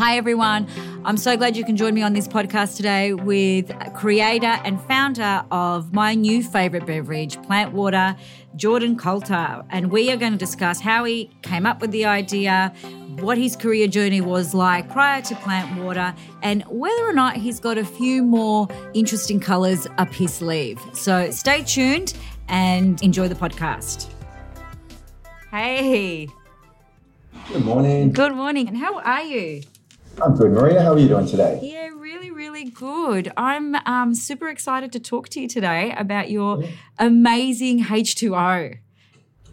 Hi, everyone. I'm so glad you can join me on this podcast today with creator and founder of my new favorite beverage, Plant Water, Jordan Coulter. And we are going to discuss how he came up with the idea, what his career journey was like prior to Plant Water, and whether or not he's got a few more interesting colors up his sleeve. So stay tuned and enjoy the podcast. Hey. Good morning. Good morning. And how are you? I'm good, Maria. How are you doing today? Yeah, really, really good. I'm um, super excited to talk to you today about your amazing H2O.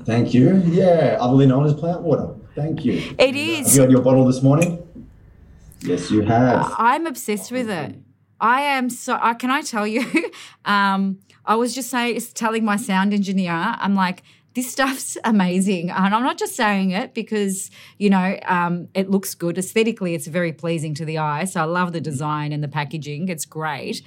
Thank you. Yeah, otherly known as plant water. Thank you. It Have is. you had your bottle this morning? Yes, you have. I'm obsessed with it. I am so. Uh, can I tell you? Um, I was just saying, telling my sound engineer, I'm like, this stuff's amazing, and I'm not just saying it because you know um, it looks good aesthetically. It's very pleasing to the eye, so I love the design and the packaging. It's great,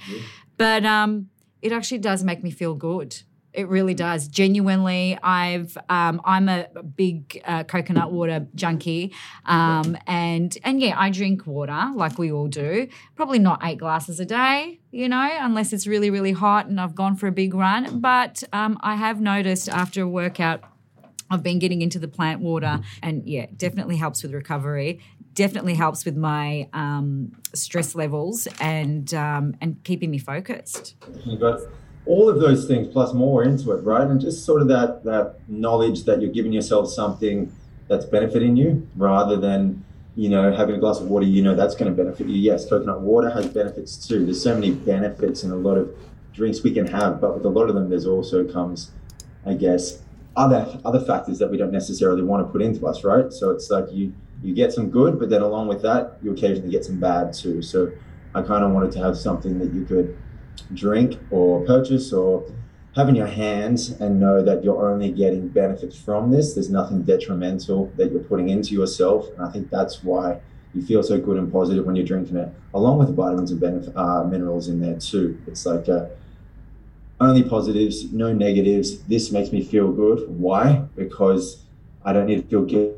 but um, it actually does make me feel good. It really does. Genuinely, I've um, I'm a big uh, coconut water junkie, um, and and yeah, I drink water like we all do. Probably not eight glasses a day, you know, unless it's really really hot and I've gone for a big run. But um, I have noticed after a workout. I've been getting into the plant water, and yeah, definitely helps with recovery. Definitely helps with my um, stress levels and um, and keeping me focused. You've got all of those things plus more into it, right? And just sort of that that knowledge that you're giving yourself something that's benefiting you rather than you know having a glass of water you know that's going to benefit you. Yes coconut water has benefits too. There's so many benefits in a lot of drinks we can have but with a lot of them there's also comes i guess other other factors that we don't necessarily want to put into us right? So it's like you you get some good but then along with that you occasionally get some bad too. So i kind of wanted to have something that you could drink or purchase or have in your hands and know that you're only getting benefits from this. There's nothing detrimental that you're putting into yourself. And I think that's why you feel so good and positive when you're drinking it, along with the vitamins and uh, minerals in there too. It's like uh, only positives, no negatives. This makes me feel good. Why? Because I don't need to feel guilty.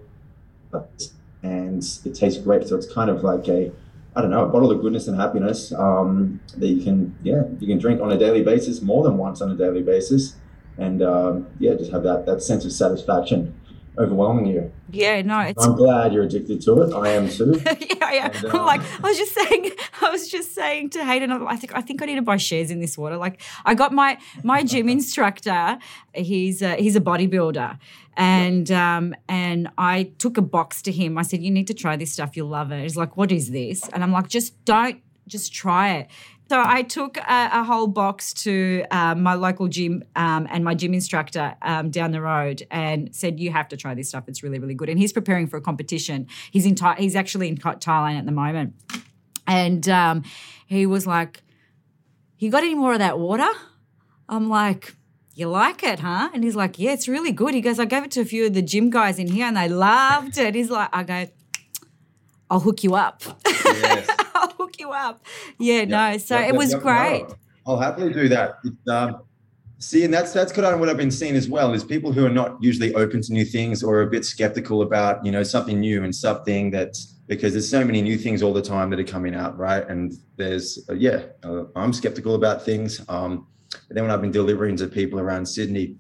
And it tastes great. So it's kind of like a I don't know, a bottle of goodness and happiness um, that you can, yeah, you can drink on a daily basis, more than once on a daily basis, and um, yeah, just have that that sense of satisfaction overwhelming you. Yeah, no, it's I'm glad you're addicted to it. I am too. yeah, yeah. And, I'm uh, like, I was just saying, I was just saying to Hayden, I think, I think I need to buy shares in this water. Like, I got my my gym instructor. He's a, he's a bodybuilder, and um and I took a box to him. I said, you need to try this stuff. You'll love it. He's like, what is this? And I'm like, just don't, just try it. So I took a, a whole box to um, my local gym um, and my gym instructor um, down the road and said, "You have to try this stuff. It's really, really good." And he's preparing for a competition. He's in Thai- he's actually in Thailand at the moment, and um, he was like, "You got any more of that water?" I'm like. You like it, huh? And he's like, Yeah, it's really good. He goes, I gave it to a few of the gym guys in here and they loved it. He's like, I go, I'll hook you up. Yes. You up. Yeah, no. So Yep, it yep, was yep, great. no. I'll happily do that. Um, see, and that's that's kind of what I've been seeing as well is people who are not usually open to new things or a bit skeptical about you know something new and something that's because there's so many new things all the time that are coming out, right? And there's uh, yeah, uh, I'm skeptical about things. Um, but then when I've been delivering to people around Sydney,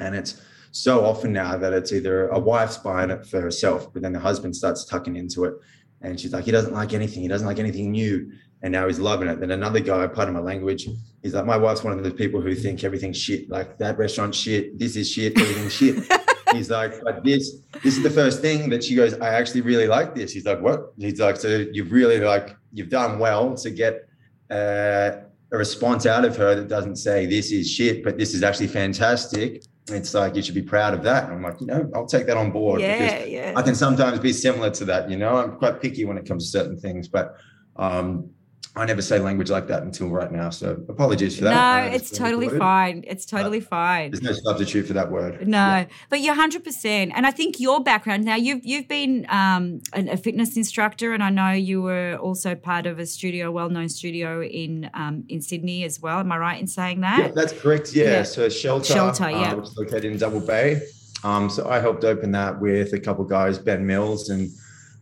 and it's so often now that it's either a wife's buying it for herself, but then the husband starts tucking into it, and she's like, he doesn't like anything, he doesn't like anything new, and now he's loving it. Then another guy, pardon my language, he's like, my wife's one of those people who think everything's shit, like that restaurant shit, this is shit, everything's shit. He's like, but this, this is the first thing that she goes, I actually really like this. He's like, what? He's like, so you've really like, you've done well to get uh, a response out of her that doesn't say this is shit, but this is actually fantastic. It's like you should be proud of that. And I'm like, you know, I'll take that on board Yeah, because yeah. I can sometimes be similar to that. You know, I'm quite picky when it comes to certain things, but um, I never say language like that until right now. So apologies for that. No, it's totally fine. It's totally fine. There's no substitute for that word. No, Yeah. but you're hundred percent, and I think your background. Now you've you've been um, an, a fitness instructor, and I know you were also part of a studio, well-known studio in um, in Sydney as well. Am I right in saying that? Yeah, that's correct. Yeah. Yeah. So Shelter, Shelter, uh, yeah. which is located in Double Bay. Um, so I helped open that with a couple guys, Ben Mills and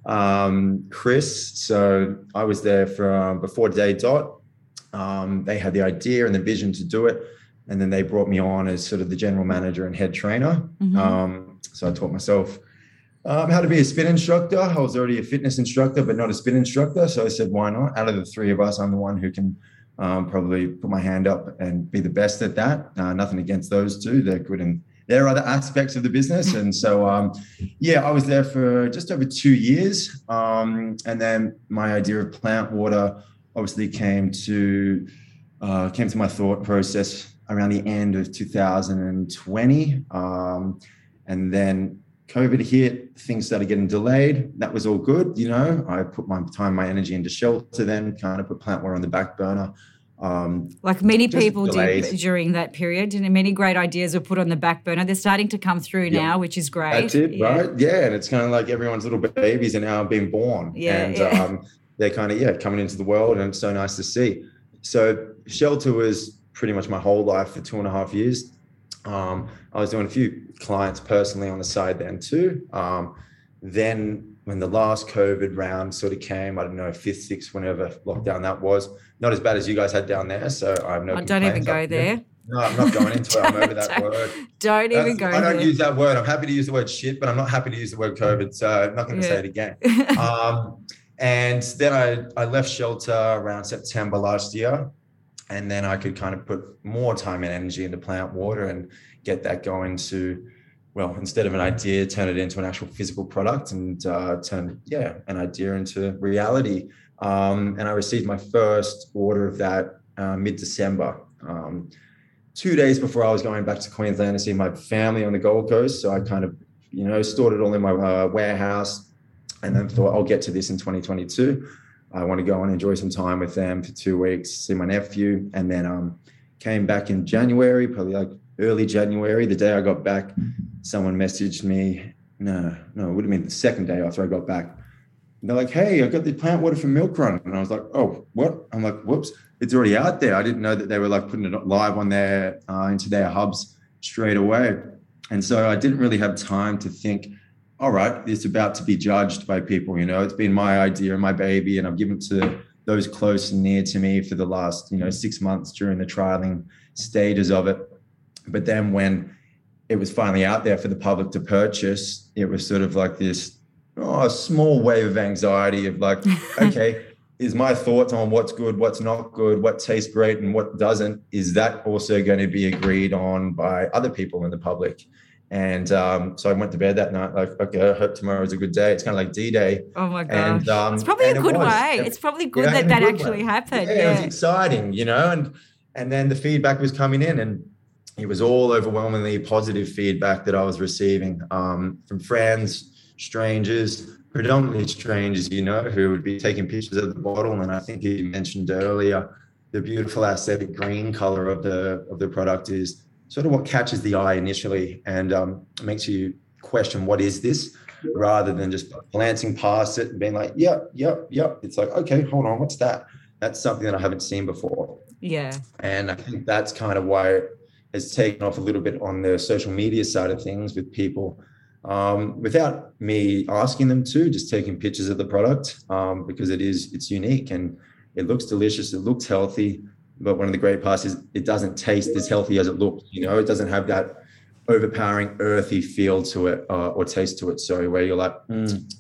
um, Chris. So I was there from before day dot. Um, they had the idea and the vision to do it. And then they brought me on as sort of the general manager and head trainer. Mhm. Um, so I taught myself um, how to be a spin instructor. I was already a fitness instructor, but not a spin instructor. So I said, why not? Out of the three of us, I'm the one who can um, probably put my hand up and be the best at that. Uh, nothing against those two; they're good in their other aspects of the business. And so, um, yeah, I was there for just over two years, um, and then my idea of plant water obviously came to uh, came to my thought process around the end of 2020, um, and then COVID hit, things started getting delayed. That was all good, you know. I put my time, my energy into shelter, then kind of put plant water on the back burner. Um, Like many people delayed. did during that period, and many great ideas were put on the back burner. They're starting to come through Yeah. now, which is great. That's it, Yeah. right? Yeah, and it's kind of like everyone's little babies are now being born, Yeah, and yeah. Um, they're kind of yeah coming into the world, and it's so nice to see. So shelter was pretty much my whole life for two and a half years. Um, I was doing a few clients personally on the side then too. Um, then when the last COVID round sort of came, I don't know fifth, sixth, whenever lockdown that was, not as bad as you guys had down there. So I have no. Oh, don't even go I- there. No, I'm not going into it. I'm over that word. Don't even go I don't there. use that word. I'm happy to use the word shit, but I'm not happy to use the word COVID. So I'm not going to Yeah. say it again. Um, and then I, I left shelter around September last year. And then I could kind of put more time and energy into plant water and get that going to, well, instead of an idea, turn it into an actual physical product and uh, turn, yeah, an idea into reality. Um, and I received my first order of that uh, mid December. Um, two days before I was going back to Queensland to see my family on the Gold Coast. So I kind of, you know, stored it all in my uh, warehouse and then thought I'll get to this in 2022. I want to go and enjoy some time with them for two weeks, see my nephew, and then um, came back in January, probably like early January. The day I got back, someone messaged me. No, no, it would have been the second day after I got back. And they're like, "Hey, I got the plant water from MilkRun," and I was like, "Oh, what?" I'm like, "Whoops, it's already out there." I didn't know that they were like putting it live on their uh, into their hubs straight away, and so I didn't really have time to think all right, it's about to be judged by people. You know, it's been my idea and my baby, and I've given it to those close and near to me for the last, you know, six months during the trialing stages of it. But then when it was finally out there for the public to purchase, it was sort of like this oh, small wave of anxiety of like, okay, is my thoughts on what's good, what's not good, what tastes great, and what doesn't, is that also going to be agreed on by other people in the public? And um, so I went to bed that night, like, okay, I hope tomorrow is a good day. It's kind of like D Day. oh my gosh. And um, it's probably a good was. way. It's probably good yeah, that that actually way. happened. yeah, Yeah. it was exciting, you know, and and then the feedback was coming in, and it was all overwhelmingly positive feedback that I was receiving um, from friends, strangers, predominantly strangers, you know, who would be taking pictures of the bottle. And I think you mentioned earlier the beautiful aesthetic green color of the of the product is sort of what catches the eye initially and um, makes you question what is this rather than just glancing past it and being like, yep, yep, yep. It's like, okay, hold on, what's that? That's something that I haven't seen before. yeah. And I think that's kind of why has taken off a little bit on the social media side of things with people um, without me asking them to, just taking pictures of the product um, because it is, it's unique and it looks delicious. It looks healthy. But one of the great parts is it doesn't taste as healthy as it looks. You know, it doesn't have that overpowering earthy feel to it uh, or taste to it. Sorry, where you're like, "Mm,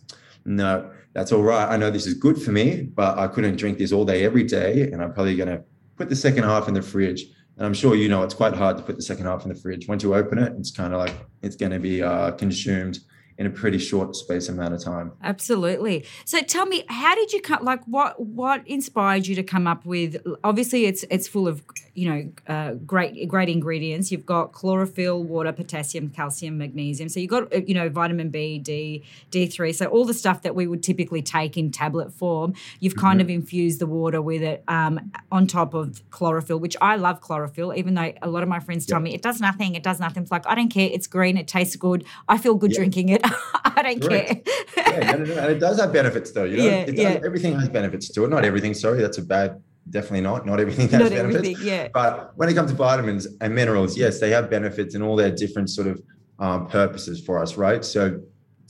no, that's all right. I know this is good for me, but I couldn't drink this all day every day, and I'm probably going to put the second half in the fridge. And I'm sure you know it's quite hard to put the second half in the fridge. Once you open it, it's kind of like it's going to be uh, consumed in a pretty short space amount of time. Absolutely. So tell me, how did you cut? Like, what what inspired you to come up with? Obviously, it's it's full of you know uh, great great ingredients. You've got chlorophyll, water, potassium, calcium, magnesium. So you've got uh, you know vitamin B, D, D three. So all the stuff that we would typically take in tablet form. You've kind Mm-hmm. of infused the water with it um, on top of chlorophyll, which I love chlorophyll. Even though a lot of my friends tell me it does nothing, it does nothing. It's like I don't care. It's green. It tastes good. I feel good Yeah. drinking it. I don't Correct. care. yeah, no, no, no. and it does have benefits though. You know, Yeah, does, yeah. everything has benefits to it. Not everything. Sorry, that's a bad. Definitely not. Not everything has Not benefits. everything, yeah. But when it comes to vitamins and minerals, yes, they have benefits in all their different sort of um, purposes for us, right? So,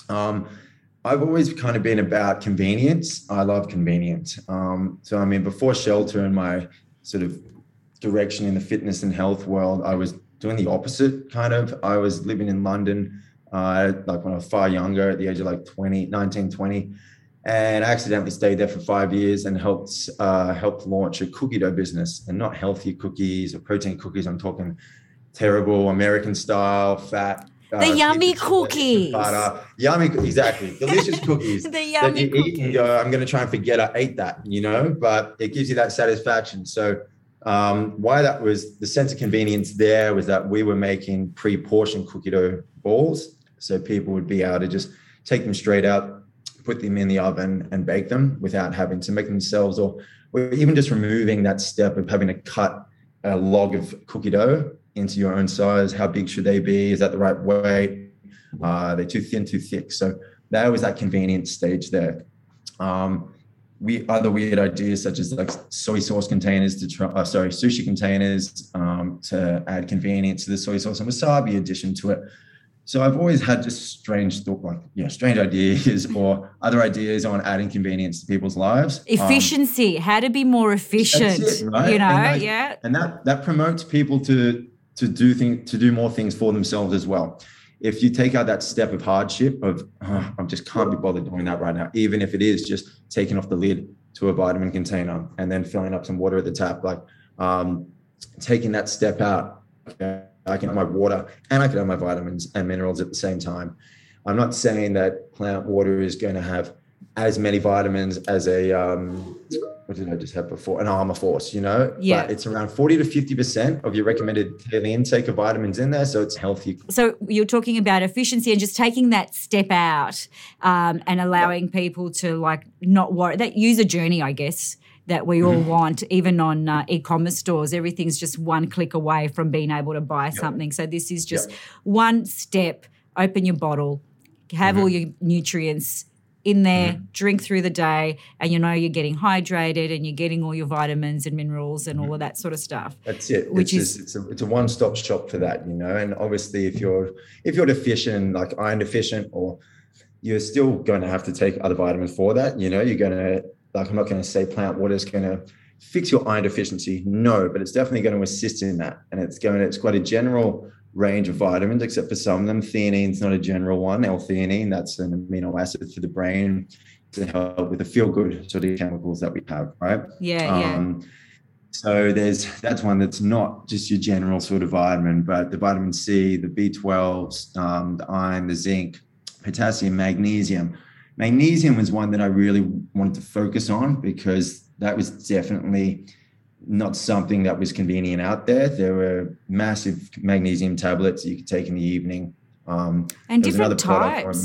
um, I've always kind of been about convenience. I love convenience. Um, so, I mean, before shelter and my sort of direction in the fitness and health world, I was doing the opposite kind of. I was living in London, uh, like when I was far younger, at the age of like 20, 19, 20. And I accidentally stayed there for five years and helped uh, helped launch a cookie dough business and not healthy cookies or protein cookies. I'm talking terrible American style, fat, the uh, yummy cookies. Butter. Yummy, exactly. Delicious cookies. the yummy that you cookies. eat and go, I'm going to try and forget I ate that, you know, but it gives you that satisfaction. So, um, why that was the sense of convenience there was that we were making pre portioned cookie dough balls. So, people would be able to just take them straight out, put them in the oven and bake them without having to make themselves or, even just removing that step of having to cut a log of cookie dough into your own size. How big should they be? Is that the right weight? Uh, they're too thin, too thick. So that was that convenience stage there. Um, we other weird ideas such as like soy sauce containers to try, uh, sorry, sushi containers um, to add convenience to the soy sauce and wasabi addition to it. So I've always had just strange thought, like yeah, strange ideas or other ideas on adding convenience to people's lives. Um, Efficiency, um, how to be more efficient. It, right? You know, and yeah. And that that promotes people to to do things to do more things for themselves as well if you take out that step of hardship of oh, i just can't be bothered doing that right now even if it is just taking off the lid to a vitamin container and then filling up some water at the tap like um, taking that step out okay, i can have my water and i can have my vitamins and minerals at the same time i'm not saying that plant water is going to have as many vitamins as a um, what did I just have before? An Armaforce, you know? Yeah. But it's around 40 to 50% of your recommended daily intake of vitamins in there. So it's healthy. So you're talking about efficiency and just taking that step out um, and allowing yeah. people to like not worry, that user journey, I guess. That we all mm-hmm. want, even on uh, e-commerce stores, everything's just one click away from being able to buy yep. something. So this is just yep. one step. Open your bottle, have mm-hmm. all your nutrients in there, mm-hmm. drink through the day, and you know you're getting hydrated and you're getting all your vitamins and minerals and mm-hmm. all of that sort of stuff. That's it. Which it's is just, it's a, it's a one stop shop for that, you know. And obviously, if you're if you're deficient, like iron deficient, or you're still going to have to take other vitamins for that. You know, you're going to like I'm not going to say plant water is going to fix your iron deficiency. No, but it's definitely going to assist in that, and it's going. It's quite a general range of vitamins, except for some of them. Theanine is not a general one. L-theanine, that's an amino acid for the brain to help with the feel-good sort of chemicals that we have, right? Yeah, um, yeah. So there's that's one that's not just your general sort of vitamin, but the vitamin C, the B12s, um, the iron, the zinc, potassium, magnesium. Magnesium was one that I really wanted to focus on because that was definitely not something that was convenient out there. There were massive magnesium tablets you could take in the evening. Um, and different types.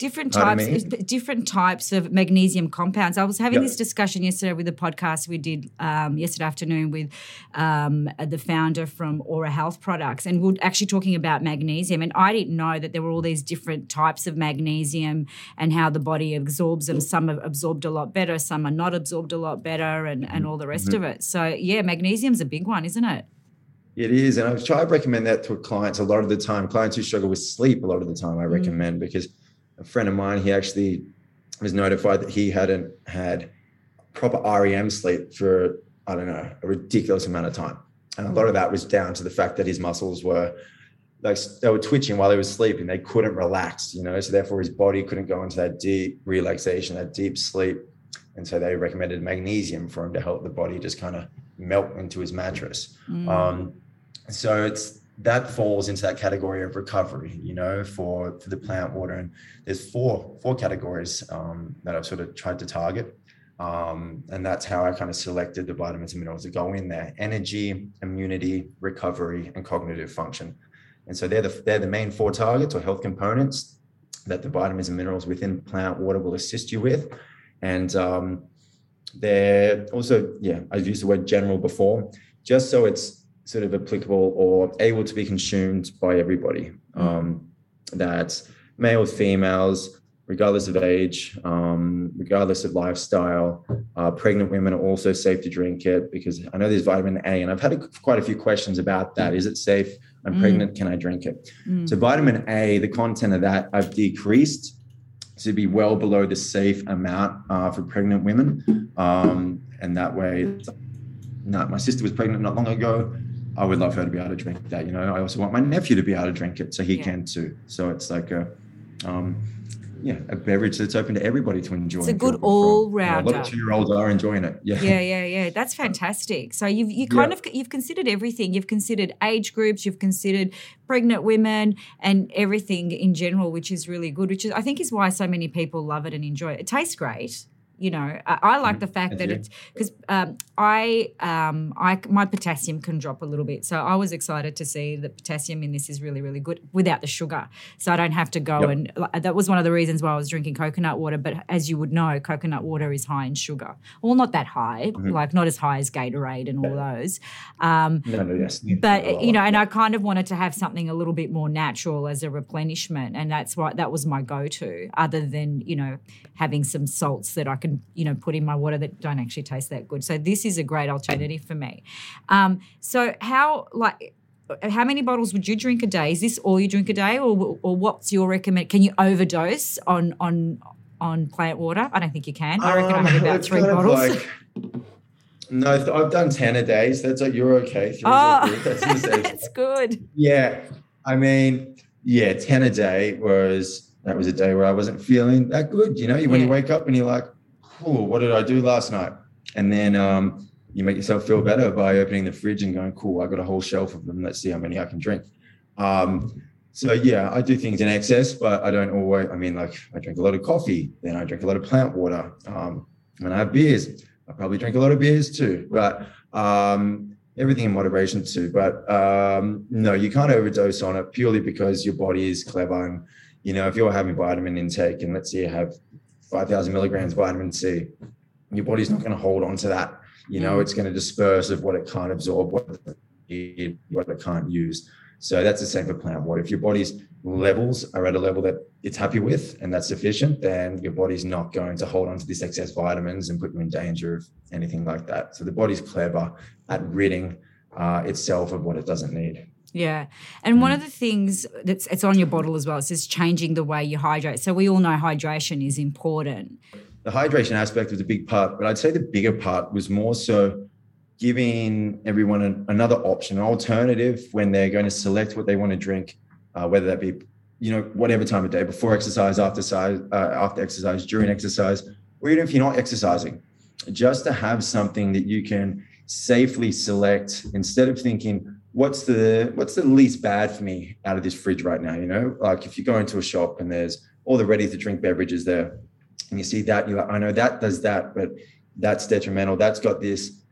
Different types different types of magnesium compounds i was having yep. this discussion yesterday with the podcast we did um, yesterday afternoon with um, the founder from aura health products and we are actually talking about magnesium and i didn't know that there were all these different types of magnesium and how the body absorbs them some are absorbed a lot better some are not absorbed a lot better and, and all the rest mm-hmm. of it so yeah magnesium's a big one isn't it it is, and I try to recommend that to clients a lot of the time. Clients who struggle with sleep, a lot of the time, I mm. recommend mm. because a friend of mine, he actually was notified that he hadn't had proper REM sleep for, I don't know, a ridiculous amount of time. And a lot of that was down to the fact that his muscles were like they were twitching while he was sleeping. They couldn't relax, you know, so therefore his body couldn't go into that deep relaxation, that deep sleep. And so they recommended magnesium for him to help the body just kind of melt into his mattress. Mm. Um, so it's that falls into that category of recovery, you know, for, for the plant water. And there's four four categories um, that I've sort of tried to target. Um, and that's how I kind of selected the vitamins and minerals that go in there: energy, immunity, recovery, and cognitive function. And so they're the they're the main four targets or health components that the vitamins and minerals within plant water will assist you with. And um, they're also, yeah, I've used the word general before, just so it's sort of applicable or able to be consumed by everybody. Mm. Um, that males, females, regardless of age, um, regardless of lifestyle, uh, pregnant women are also safe to drink it because I know there's vitamin A, and I've had a, quite a few questions about that. Is it safe? I'm mm. pregnant. Can I drink it? Mm. So vitamin A, the content of that I've decreased to be well below the safe amount uh, for pregnant women. Um, and that way, no, my sister was pregnant not long ago. I would love her to be able to drink that. You know, I also want my nephew to be able to drink it so he yeah. can too. So it's like a, um, yeah, a beverage that's open to everybody to enjoy. It's a good all round. A lot of two year olds are enjoying it. Yeah, yeah, yeah, yeah. That's fantastic. So you've you kind yeah. of you've considered everything. You've considered age groups. You've considered pregnant women and everything in general, which is really good. Which is I think is why so many people love it and enjoy it. It tastes great you know i, I like mm-hmm. the fact that it's because um, i um, i my potassium can drop a little bit so i was excited to see that potassium in this is really really good without the sugar so i don't have to go yep. and like, that was one of the reasons why i was drinking coconut water but as you would know coconut water is high in sugar well not that high mm-hmm. like not as high as gatorade and all those um, no, no, yes. but you know and i kind of wanted to have something a little bit more natural as a replenishment and that's why that was my go-to other than you know having some salts that i could you know put in my water that don't actually taste that good. So this is a great alternative for me. Um, so how like how many bottles would you drink a day? Is this all you drink a day, or or what's your recommend? Can you overdose on on on plant water? I don't think you can. I reckon um, I have about three bottles. Like, no, I've done ten a day, so that's like you're okay. Oh, that's, that's good. Yeah, I mean, yeah, ten a day was that was a day where I wasn't feeling that good. You know, when yeah. you wake up and you're like, cool, what did I do last night? And then um, you make yourself feel better by opening the fridge and going, cool, I got a whole shelf of them. Let's see how many I can drink. Um, so yeah, I do things in excess, but I don't always. I mean, like I drink a lot of coffee, then I drink a lot of plant water. Um, when I have beers, I probably drink a lot of beers too. But um, everything in moderation too. But um, no, you can't overdose on it purely because your body is clever. And you know, if you're having vitamin intake, and let's say you have 5,000 milligrams vitamin C, your body's not going to hold on to that. You know, it's going to disperse of what it can't absorb, what it, what it can't use. So that's the same for plant water. If your body's levels are at a level that it's happy with and that's sufficient, then your body's not going to hold on to this excess vitamins and put you in danger of anything like that. So the body's clever at ridding uh, itself of what it doesn't need. Yeah. And one mm. of the things that's it's on your bottle as well, it says changing the way you hydrate. So we all know hydration is important. The hydration aspect was a big part, but I'd say the bigger part was more so giving everyone an, another option, an alternative when they're going to select what they want to drink, uh, whether that be, you know, whatever time of day, before exercise, after, size, uh, after exercise, during exercise, or even if you're not exercising, just to have something that you can safely select instead of thinking, what's the what's the least bad for me out of this fridge right now? You know, like if you go into a shop and there's all the ready to drink beverages there, and you see that, you're like, I know that does that, but that's detrimental. That's got this.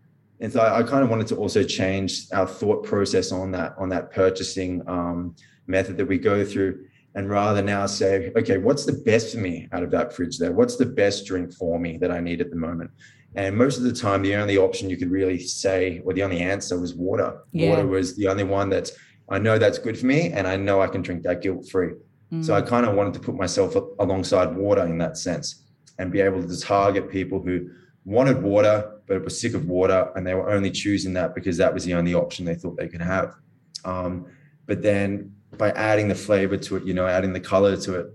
And so I, I kind of wanted to also change our thought process on that on that purchasing um, method that we go through. And rather now say, okay, what's the best for me out of that fridge there? What's the best drink for me that I need at the moment? And most of the time, the only option you could really say, or the only answer was water. Yeah. Water was the only one that I know that's good for me, and I know I can drink that guilt free. Mm. So I kind of wanted to put myself alongside water in that sense and be able to target people who wanted water, but were sick of water, and they were only choosing that because that was the only option they thought they could have. Um, but then by adding the flavor to it, you know, adding the color to it,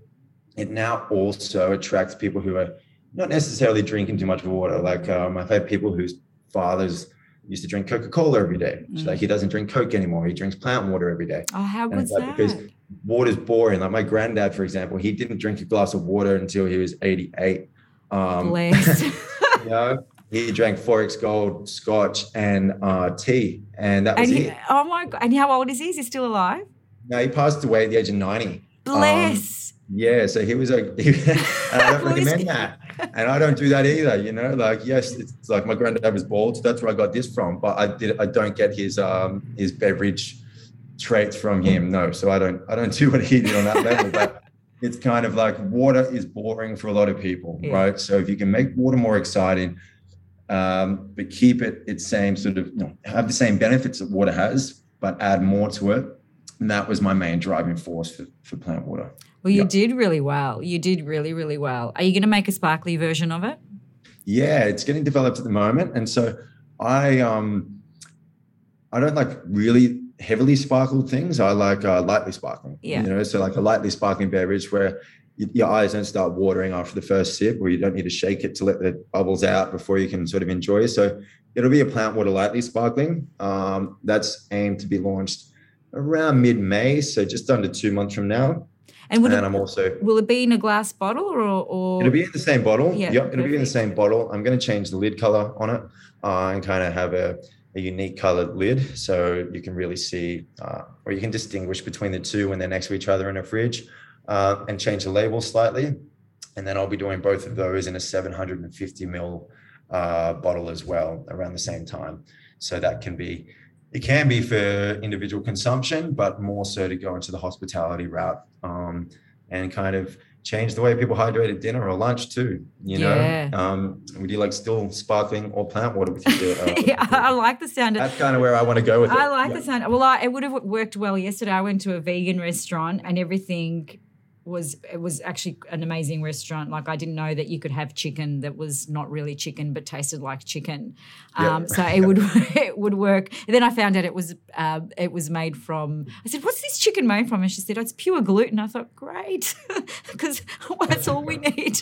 it now also attracts people who are not necessarily drinking too much water. Like um, I've had people whose fathers used to drink Coca Cola every day. Mm. Like he doesn't drink Coke anymore. He drinks plant water every day. Oh, how good's like, that? Because water's boring. Like my granddad, for example, he didn't drink a glass of water until he was 88. Um, Bless. you know, he drank XXXX Gold, Scotch, and uh, tea, and that was and he, it. Oh my god! And how old is he? Is he still alive? No, he passed away at the age of 90. Bless. Um, yeah, so he was like, I don't recommend that and I don't do that either. You know, like yes, it's like my granddad was bald, so that's where I got this from. But I did, I don't get his um his beverage traits from him. No, so I don't, I don't do what he did on that level. But it's kind of like water is boring for a lot of people, yeah. right? So if you can make water more exciting, um, but keep it its same sort of, you know, have the same benefits that water has, but add more to it. And that was my main driving force for, for plant water. Well, you yep. did really well. You did really, really well. Are you going to make a sparkly version of it? Yeah, it's getting developed at the moment, and so I um I don't like really heavily sparkled things. I like uh, lightly sparkling. Yeah. You know, so like a lightly sparkling beverage where your eyes don't start watering after the first sip, or you don't need to shake it to let the bubbles out before you can sort of enjoy. So it'll be a plant water lightly sparkling. Um, that's aimed to be launched around mid May, so just under two months from now. And, And it, I'm also will it be in a glass bottle or, or It'll be in the same bottle. Yeah, yep, it'll be in the same bottle. I'm going to change the lid color on it uh, and kind of have a, a unique colored lid so you can really see uh, or you can distinguish between the two when they're next to each other in a fridge uh, and change the label slightly. And then I'll be doing both of those in a 750 ml uh, bottle as well around the same time. So that can be, it can be for individual consumption, but more so to go into the hospitality route um, and kind of change the way people hydrate at dinner or lunch too. You know, Yeah. um, would you like still sparkling or plant water with your? Uh, yeah, I like the sound of it. that's kind of where I want to go with it. I like Yeah. the sound. Well, I, it would have worked well yesterday. I went to a vegan restaurant and everything was it was actually an amazing restaurant. Like I didn't know that you could have chicken that was not really chicken but tasted like chicken. Yeah. Um, so it would it would work. And then I found out it was uh, it was made from. I said, "What's this chicken made from?" And she said, oh, "It's pure gluten." I thought, "Great," because that's all we need.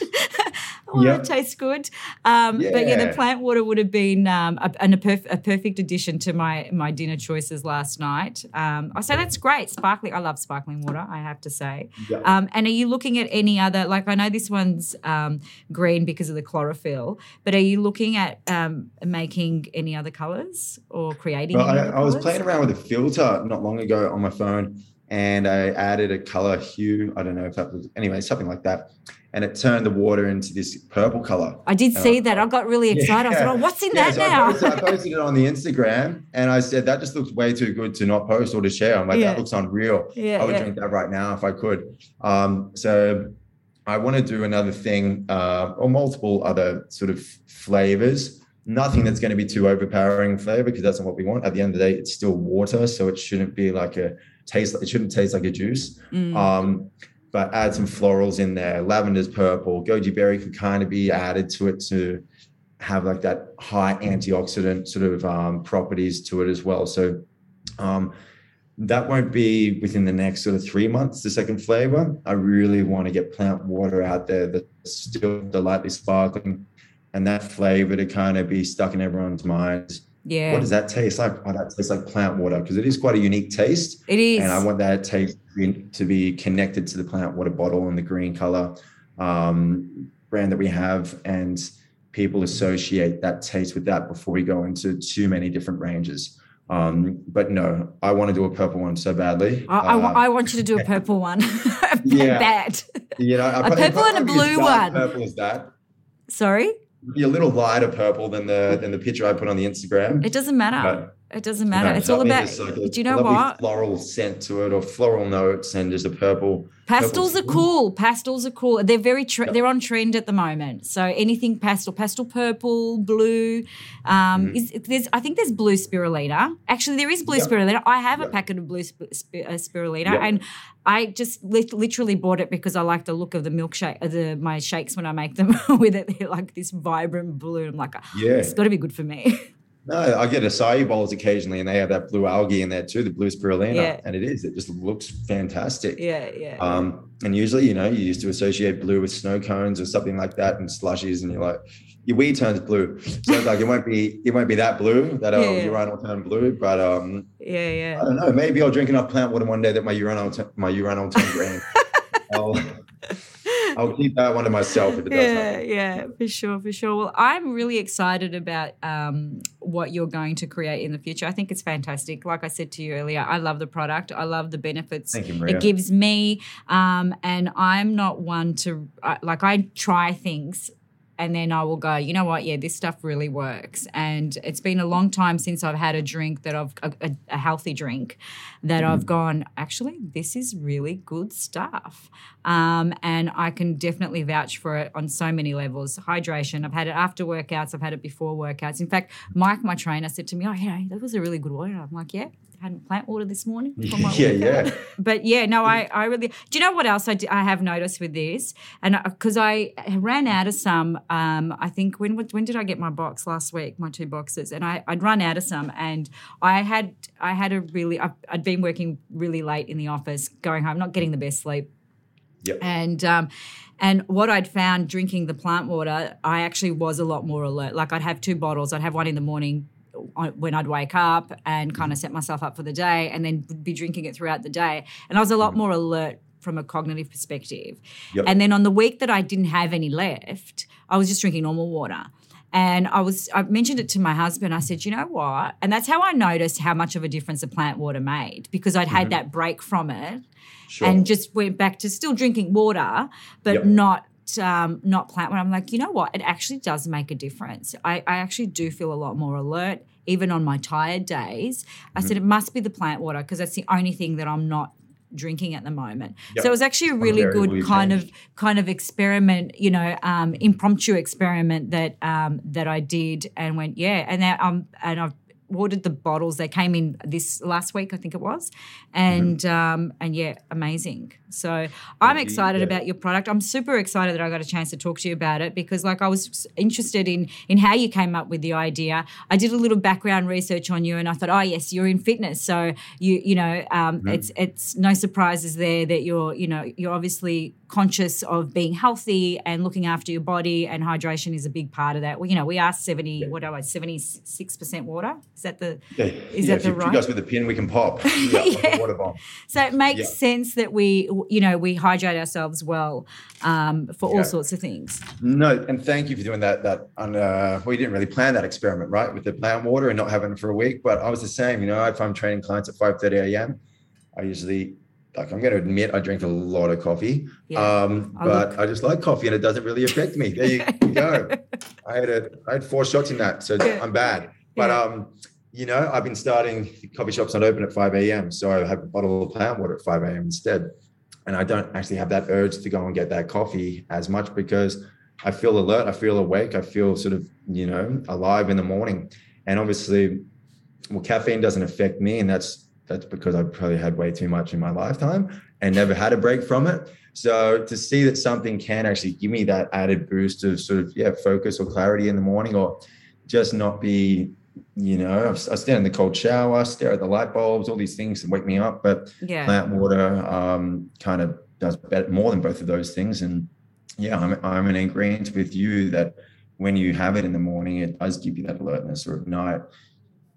well, Yeah. it tastes good. Um, But yeah, the plant water would have been um, a, a, perf- a perfect addition to my my dinner choices last night. Um, I say that's great, sparkling. I love sparkling water. I have to say. Yeah. And are you looking at any other? Like I know this one's um, green because of the chlorophyll, but are you looking at um, making any other colors or creating? Well, I, I was playing around with a filter not long ago on my phone and I added a color hue. I don't know if that was, anyway, something like that. And it turned the water into this purple color. I did Uh, see that. I got really excited. I Yeah. said, "Oh, what's in Yeah, that so I now?" posted, I posted it on the Instagram and I said, that just looks way too good to not post or to share. I'm like, Yeah. that looks unreal. yeah, I would drink that right now if I could. Um, so I want to do another thing uh, or multiple other sort of flavors. Nothing that's going to be too overpowering flavor because that's not what we want. At the end of the day, it's still water, so it shouldn't be like a taste. It shouldn't taste like a juice. Mm. Um, but add some florals in there. Lavender's purple. Goji berry could kind of be added to it to have like that high antioxidant sort of um, properties to it as well. So um, that won't be within the next sort of three months. The second flavor, I really want to get plant water out there that's still delightfully sparkling, and that flavor to kind of be stuck in everyone's minds. Yeah, What does that taste like? Oh, that tastes like plant water because it is quite a unique taste. it is. And I want that taste to be- connected to the plant water bottle and the green color um, brand that we have. And people associate that taste with that before we go into too many different ranges. Um, but no, I want to do a purple one so badly. I, I, Um, I want you to do a purple one. Yeah. Bad. you know, I a probably- purple and a blue one. Purple is that. Sorry, Be a little lighter purple than the than the picture I put on the Instagram. it doesn't matter. It doesn't matter. It's all about. just like a do you know what? Floral scent to it, or floral notes, and just a purple. Pastels are cool. Pastels are cool. They're very tre- they're on trend at the moment. So anything pastel, pastel purple, blue. Um, Mhm. is, there's I think there's blue spirulina. Actually, there is blue Yeah. spirulina. I have a packet of blue sp- sp- uh, spirulina, and I just lit- literally bought it because I like the look of the milkshake, uh, the my shakes when I make them with it. They're like this vibrant blue. I'm like, Yeah. it's got to be good for me. No, I get acai bowls occasionally, and they have that blue algae in there too, the blue spirulina, Yeah. and it is. It just looks fantastic. yeah, yeah. Um, and usually, you know, you used to associate blue with snow cones or something like that, and slushies, and you're like, your wee turns blue. So it's like it won't be, it won't be that blue that oh, Yeah. urinal turn blue, but um, yeah, yeah. I don't know. Maybe I'll drink enough plant water one day that my urinal, t- my urinal turn green. I'll, keep that one to myself if it does yeah, happen. yeah, for sure, for sure. Well, I'm really excited about um, what you're going to create in the future. I think it's fantastic. Like I said to you earlier, I love the product. I love the benefits you, it gives me. Um, and I'm not one to uh, like I try things. And then I will go, you know what? Yeah, this stuff really works. And it's been a long time since I've had a drink that I've a, a, a healthy drink that I've gone. Actually, this is really good stuff. Um, and I can definitely vouch for it on so many levels. Hydration. I've had it after workouts. I've had it before workouts. In fact, Mike, my trainer, said to me, "Oh, yeah, that was a really good water." I'm like, "Yeah, had plant water this morning." for my yeah, yeah. But yeah, no, I, I really. Do you know what else I, I have noticed with this? And because I ran out of some, um, I think when when did I get my box last week? My two boxes, and I I'd run out of some, and I had I had a really I've, I'd been working really late in the office, going home, not getting the best sleep. Yep. And um, and what I'd found drinking the plant water, I actually was a lot more alert. Like I'd have two bottles. I'd have one in the morning when I'd wake up and kind of mm-hmm. set myself up for the day, and then be drinking it throughout the day. And I was a lot mm-hmm. more alert from a cognitive perspective. Yep. And then on the week that I didn't have any left, I was just drinking normal water. And I was I mentioned it to my husband. I said, you know what? And that's how I noticed how much of a difference the plant water made because I'd had mm-hmm. that break from it Sure. and just went back to still drinking water, but Yep. not um, not plant water. I'm like, you know what? It actually does make a difference. I, I actually do feel a lot more alert, even on my tired days. I Mm-hmm. said it must be the plant water because that's the only thing that I'm not drinking at the moment. Yep. So it was actually a really good kind of kind of experiment, you know, um, impromptu experiment that um, that I did and went, yeah, and then, um, and I've ordered the bottles. They came in this last week, I think it was, and Mm-hmm. um, and yeah, amazing. So I'm you- excited yeah. about your product. I'm super excited that I got a chance to talk to you about it because, like, I was interested in in how you came up with the idea. I did a little background research on you, and I thought, oh yes, you're in fitness, so you you know, um, Mm-hmm. it's it's no surprises there that you're you know you're obviously conscious of being healthy and looking after your body, and hydration is a big part of that. Well, you know, we are seventy what are I seventy six percent water? Is that the Yeah, Is yeah, that if the you right- shoot us with a pin, we can pop. Yeah, Yeah. water bomb. So it makes Yeah. sense that we, you know, we hydrate ourselves well um, for all sorts of things. No, and thank you for doing that. That on, uh, we didn't really plan that experiment, right, with the plant water and not having it for a week. But I was the same. You know, if I'm training clients at five thirty a.m., I usually, like, I'm going to admit, I drink a lot of coffee. Yeah. Um, but look- I just like coffee, and it doesn't really affect me. There you go. I had a, I had four shots in that, so Yeah. I'm bad. But Yeah. um, you know, I've been starting coffee shops not open at 5 a.m. So I have a bottle of plant water at 5 a.m. instead. And I don't actually have that urge to go and get that coffee as much because I feel alert, I feel awake, I feel sort of, you know, alive in the morning. And obviously, well, caffeine doesn't affect me, and that's that's because I've probably had way too much in my lifetime and never had a break from it. So to see that something can actually give me that added boost of sort of yeah focus or clarity in the morning, or just not be, you know, I stand in the cold shower, stare at the light bulbs, all these things that wake me up. But Yeah. plant water um, kind of does better, more than both of those things. And yeah, I'm, I'm in agreement with you that when you have it in the morning, it does give you that alertness, or at night,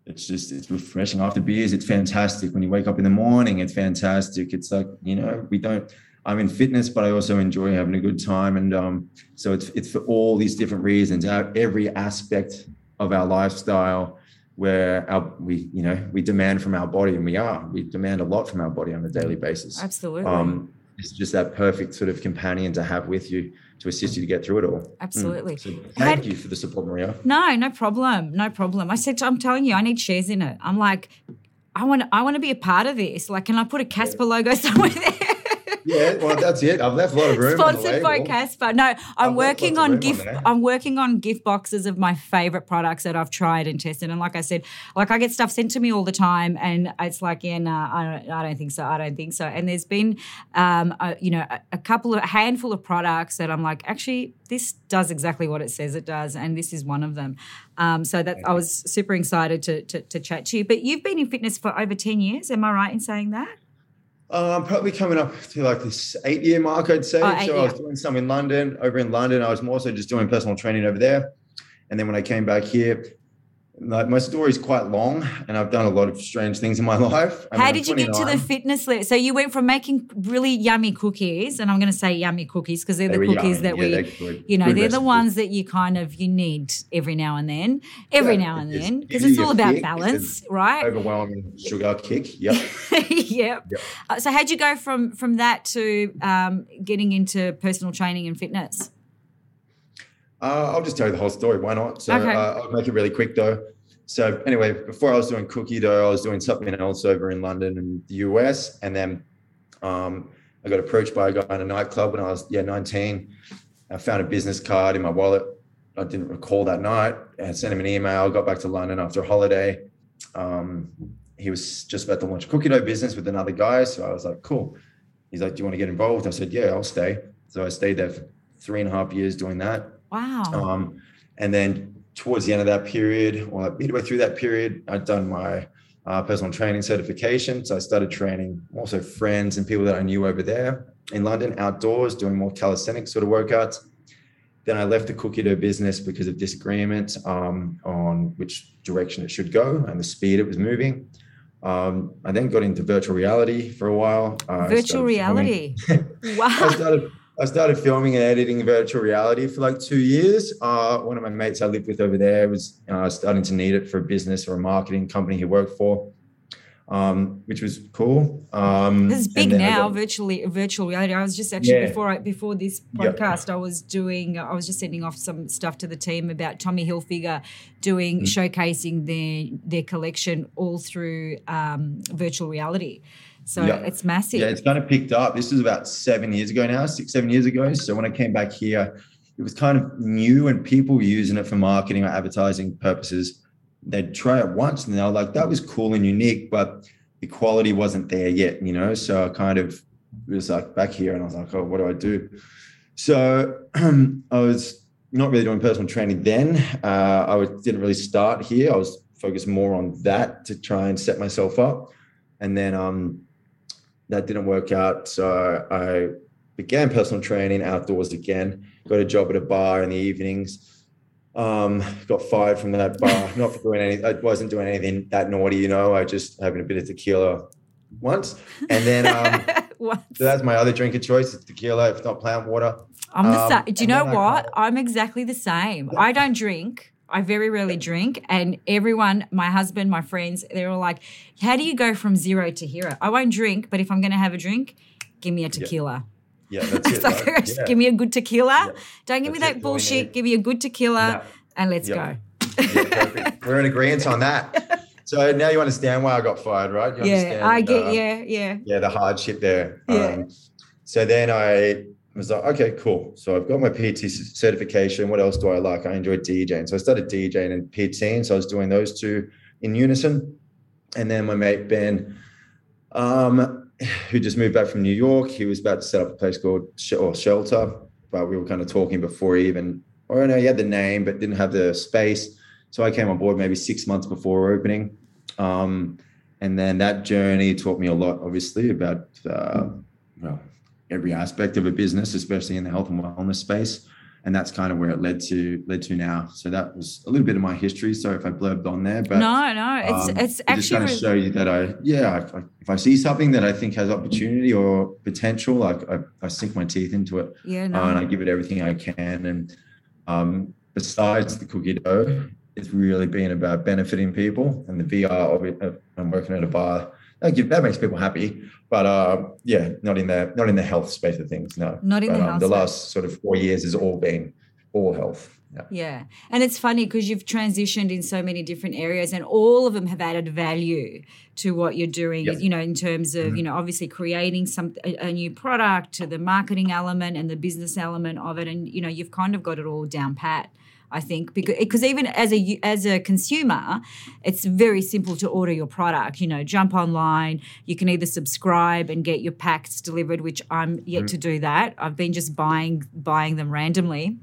it's just it's refreshing. After beers, it's fantastic. When you wake up in the morning, it's fantastic. It's like you know we don't. I'm in fitness, but I also enjoy having a good time, and um, so it's it's for all these different reasons. Our, every aspect of our lifestyle where our we you know we demand from our body and we are we demand a lot from our body on a daily basis Absolutely. um it's just that perfect sort of companion to have with you to assist you to get through it all Mm. Absolutely. so How thank you for the support maria no, no problem. No problem. I said, I'm telling you, I need shares in it. I'm like, I want, I want to be a part of this. Like, can I put a Casper logo somewhere there? Yeah well that's it i've left a lot of room Sponsored by. Casper. No, I'm I've working on room on gift. I'm working on gift boxes of my favorite products that I've tried and tested. And like I said, like I get stuff sent to me all the time, and it's like, yeah, nah, I don't, I don't think so. I don't think so. And there's been, um, a, you know, a, a couple of a handful of products that I'm like, actually, this does exactly what it says it does, and this is one of them. Um, so that I was super excited to, to to chat to you. But you've been in fitness for over ten years. Am I right in saying that? Uh, I'm probably coming up to like this eight year mark, I'd say. Oh, so I was doing some in London. Over in London, I was more so just doing personal training over there. And then when I came back here, like my story is quite long, and I've done a lot of strange things in my life. I How mean, did you get to the fitness level? So you went from making really yummy cookies, and I'm going to say yummy cookies because they're They the cookies yummy. that Yeah, we, good. you know, they're the ones that you kind of you need every now and then, every Yeah, now and then, because it's all about kick, balance, right? Overwhelming sugar kick. Yep. yep. Yep. Uh, so how'd you go from from that to um, getting into personal training and fitness? Uh, I'll just tell you the whole story. Why not? So Okay. uh, I'll make it really quick though. So anyway, before I was doing cookie dough, I was doing something else over in London and the US, and then um, I got approached by a guy in a nightclub when I was yeah 19. I found a business card in my wallet. I didn't recall that night. I sent him an email. Got back to London after a holiday. Um, he was just about to launch a cookie dough business with another guy, so I was like, cool. He's like, do you want to get involved? I said, yeah, I'll stay. So I stayed there for three and a half years doing that. Wow. Um, and then towards the end of that period, or midway through that period, I'd done my uh, personal training certification. So I started training also friends and people that I knew over there. in London outdoors, doing more calisthenics sort of workouts. Then I left the cookie dough business because of disagreement um, on which direction it should go and the speed it was moving. Um, I then got into virtual reality for a while. Uh, virtual reality. wow. I started, I started filming and editing virtual reality for like two years. Uh, one of my mates I lived with over there was uh, starting to need it for a business or a marketing company he worked for um, which was cool. Um, this is big now, got, virtually virtual reality. I was just actually yeah. before I, before this podcast, yep. I was doing, I was just sending off some stuff to the team about Tommy Hilfiger doing mm-hmm. showcasing their their collection all through um, virtual reality. So it's massive. Yeah, it's kind of picked up. This was about seven years ago now, six seven years ago. So when I came back here, it was kind of new and people were using it for marketing or advertising purposes they'd try it once and they were like, that was cool and unique, but the quality wasn't there yet, you know? So I kind of was like back here and I was like, oh, what do I do? So I was not really doing personal training then. Uh, I didn't really start here. I was focused more on that to try and set myself up. And then um, that didn't work out. So I began personal training outdoors again, got a job at a bar in the evenings um, got fired from that bar, not for doing anything. I wasn't doing anything that naughty, you know. I just having a bit of tequila once, and then um, so that's my other drink of choice. It's tequila, if not plant water. I'm the um, same. Do you know what? I, I'm exactly the same. I don't drink. I very rarely drink, and everyone, my husband, my friends, they're all like, "How do you go from zero to hero?" I won't drink, but if I'm going to have a drink, give me a tequila. Yeah, that's it. like, right? yeah. give me a good tequila. Yeah. Don't give that's me that bullshit. Give me a good tequila and let's go. We're in agreement on that. So now you understand why I got fired, right? You yeah, I get, yeah, yeah. Yeah, the hardship there. Yeah. Um, so then I was like, okay, cool. So I've got my PT certification. What else do I like? I enjoy DJing. So I started DJing and PTing. So I was doing those two in unison. And then my mate Ben, um, who just moved back from New York. He was about to set up a place called or Shelter, but we were kind of talking before he even, or no, he had the name but didn't have the space. So I came on board maybe six months before opening. Um, and then that journey taught me a lot, obviously, about uh, well, every aspect of a business, especially in the health and wellness space and that's kind of where it led to led to now. So that was a little bit of my history. So if I blurbed on there, but no, no, it's um, it's actually just kind of show you that I yeah, if I, if I, see something that I think has opportunity or potential, like I, I sink my teeth into it. Yeah, no. uh, and I give it everything I can. And um, besides the cookie dough, it's really been about benefiting people and the VR. I'm working at a bar that, that makes people happy. But uh, yeah, not in the not in the health space of things. No, not in but, the um, health. The last sort of four years has all been all health. Yeah. yeah. And it's funny because you've transitioned in so many different areas and all of them have added value to what you're doing, you know, in terms of, mm-hmm. you know, obviously creating some a, a, new product to the marketing element and the business element of it. And, you know, you've kind of got it all down pat. I think because because even as a as a consumer, it's very simple to order your product. You know, jump online. You can either subscribe and get your packs delivered, which I'm yet mm-hmm. to do that. I've been just buying buying them randomly.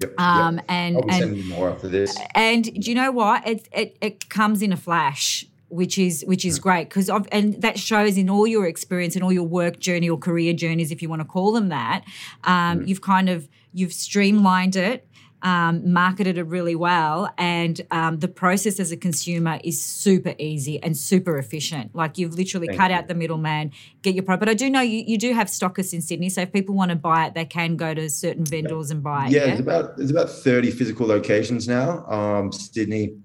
Yep, um, yep. and I'll be and more after this. And do you know what? It it, it comes in a flash which is which is great because and that shows in all your experience and all your work journey or career journeys if you want to call them that um, mm. you've kind of you've streamlined it um, marketed it really well, and um, the process as a consumer is super easy and super efficient. Like you've literally Thank cut you. out the middleman, get your product. But I do know you, you do have stockists in Sydney, so if people want to buy it, they can go to certain vendors and buy it. Yeah, yeah, about there's about thirty physical locations now. Um, Sydney,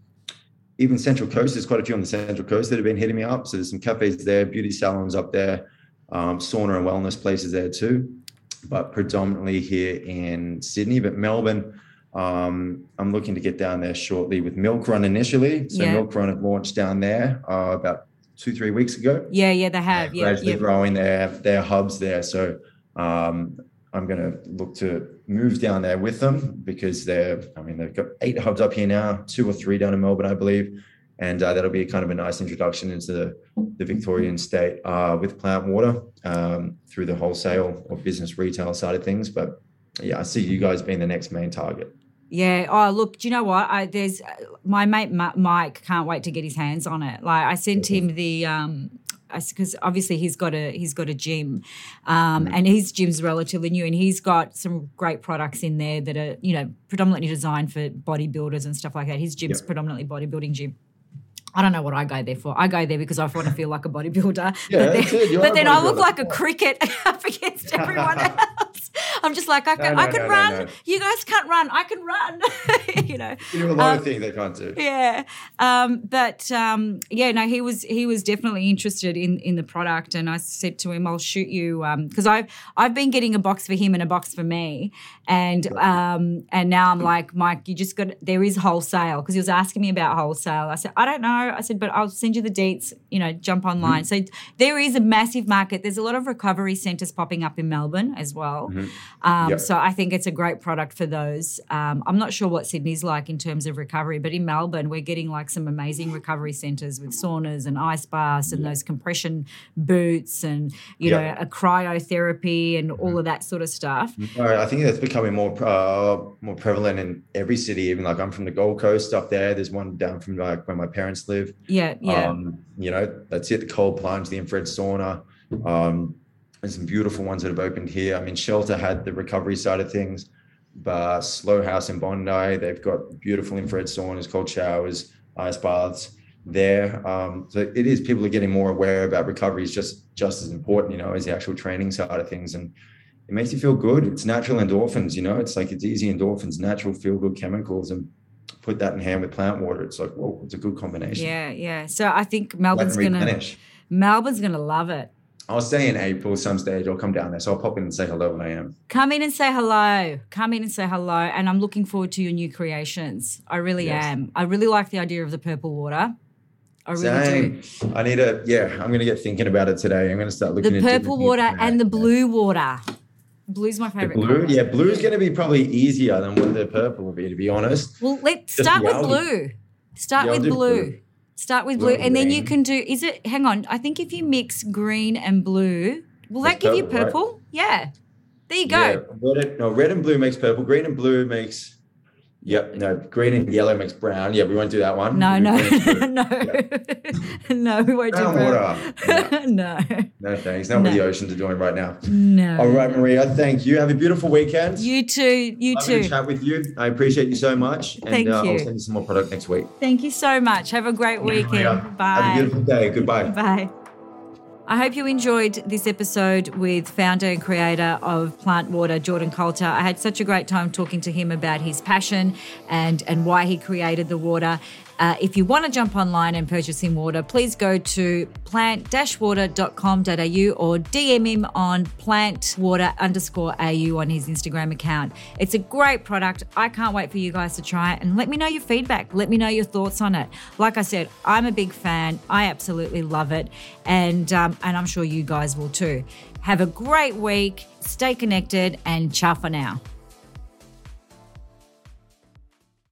even Central Coast. There's quite a few on the Central Coast that have been hitting me up. So there's some cafes there, beauty salons up there, um, sauna and wellness places there too. But predominantly here in Sydney, but Melbourne um, I'm looking to get down there shortly with MilkRun initially. So yeah. MilkRun have launched down there uh, about two, three weeks ago. Yeah, yeah, they have. Yeah, gradually yeah. growing their their hubs there. So um, I'm going to look to move down there with them because they're. I mean, they've got eight hubs up here now, two or three down in Melbourne, I believe, and uh, that'll be kind of a nice introduction into the, the Victorian state uh, with plant water um, through the wholesale or business retail side of things. But yeah, I see you guys being the next main target. Yeah. Oh, look. Do you know what? I, there's my mate Mike can't wait to get his hands on it. Like I sent him the um, because obviously he's got a he's got a gym, um, and his gym's relatively new, and he's got some great products in there that are you know predominantly designed for bodybuilders and stuff like that. His gym's Yep. predominantly bodybuilding gym. I don't know what I go there for. I go there because I want to feel like a bodybuilder. Yeah, but then, but then I look like a cricket up against everyone else. I'm just like I can, no, I can no, run. You guys can't run. I can run. you know. You do a lot Um, of things they can't do. Yeah, um, but um, yeah, no, he was he was definitely interested in in the product, and I said to him, "I'll shoot you," because I've I've been getting a box for him and a box for me, and um, and now I'm like, Mike, you just got there is wholesale because he was asking me about wholesale. I said, I don't know. I said, but I'll send you the deets. You know, jump online. So there is a massive market. There's a lot of recovery centres popping up in Melbourne as well. Um, Yep. So I think it's a great product for those. Um, I'm not sure what Sydney's like in terms of recovery, but in Melbourne, we're getting like some amazing recovery centres with saunas and ice baths and those compression boots and, you Yep. know, a cryotherapy and all of that sort of stuff. Right, I think that's becoming more uh, more prevalent in every city. Even like I'm from the Gold Coast up there. There's one down from like where my parents live. Yeah, yeah. Um, you know, that's it. The cold plunge, the infrared sauna. Um, there's some beautiful ones that have opened here. I mean, Shelter had the recovery side of things, but Slow House in Bondi, they've got beautiful infrared saunas, cold showers, ice baths there. Um, so it is people are getting more aware about recovery is just just as important, you know, as the actual training side of things. And it makes you feel good. It's natural endorphins, you know, it's like it's easy endorphins, natural feel good chemicals, and put that in hand with plant water. It's like, whoa, it's a good combination. yeah, yeah. So I think Melbourne's gonna. Melbourne's gonna love it. I'll stay in April some stage. I'll come down there. So I'll pop in and say hello when I am. Come in and say hello. Come in and say hello. And I'm looking forward to your new creations. I really Yes. am. I really like the idea of the purple water. I really do. Same. I need to, yeah, I'm going to get thinking about it today. I'm going to start looking The purple water and the blue water. Blue's my The favorite. blue, color. yeah, blue is going to be probably easier than what the purple will be, to be honest. Well, let's start with blue. Start Yeah, with blue. blue. Start with Blue and then you can do. Is it? Hang on. I think if you mix green and blue, will that give you purple, right? Yeah. There you go. Yeah, red, no, red and blue makes purple. Green and blue makes, yep, no, green and yellow makes brown. Yeah, we won't do that one. No, no, do green no, no. We won't do Brown brown. water. no, No, thanks. Not No. the oceans are doing right now. no. All right, Maria, thank you. Have a beautiful weekend. You too. You Lovely to too. chat with you. I appreciate you so much. And Thank uh, you. I'll send you some more product next week. Thank you so much. Have a great weekend. Maria, Bye. Have a beautiful day. Goodbye. Bye. I hope you enjoyed this episode with founder and creator of Plant Water, Jordan Coulter. I had such a great time talking to him about his passion and, and why he created the water. Uh, if you want to jump online and purchase him water, please go to plant-water.com.au or DM him on plantwater underscore au on his Instagram account. It's a great product. I can't wait for you guys to try it and let me know your feedback. Let me know your thoughts on it. Like I said, I'm a big fan. I absolutely love it. And, um, and I'm sure you guys will too. Have a great week. Stay connected and ciao for now.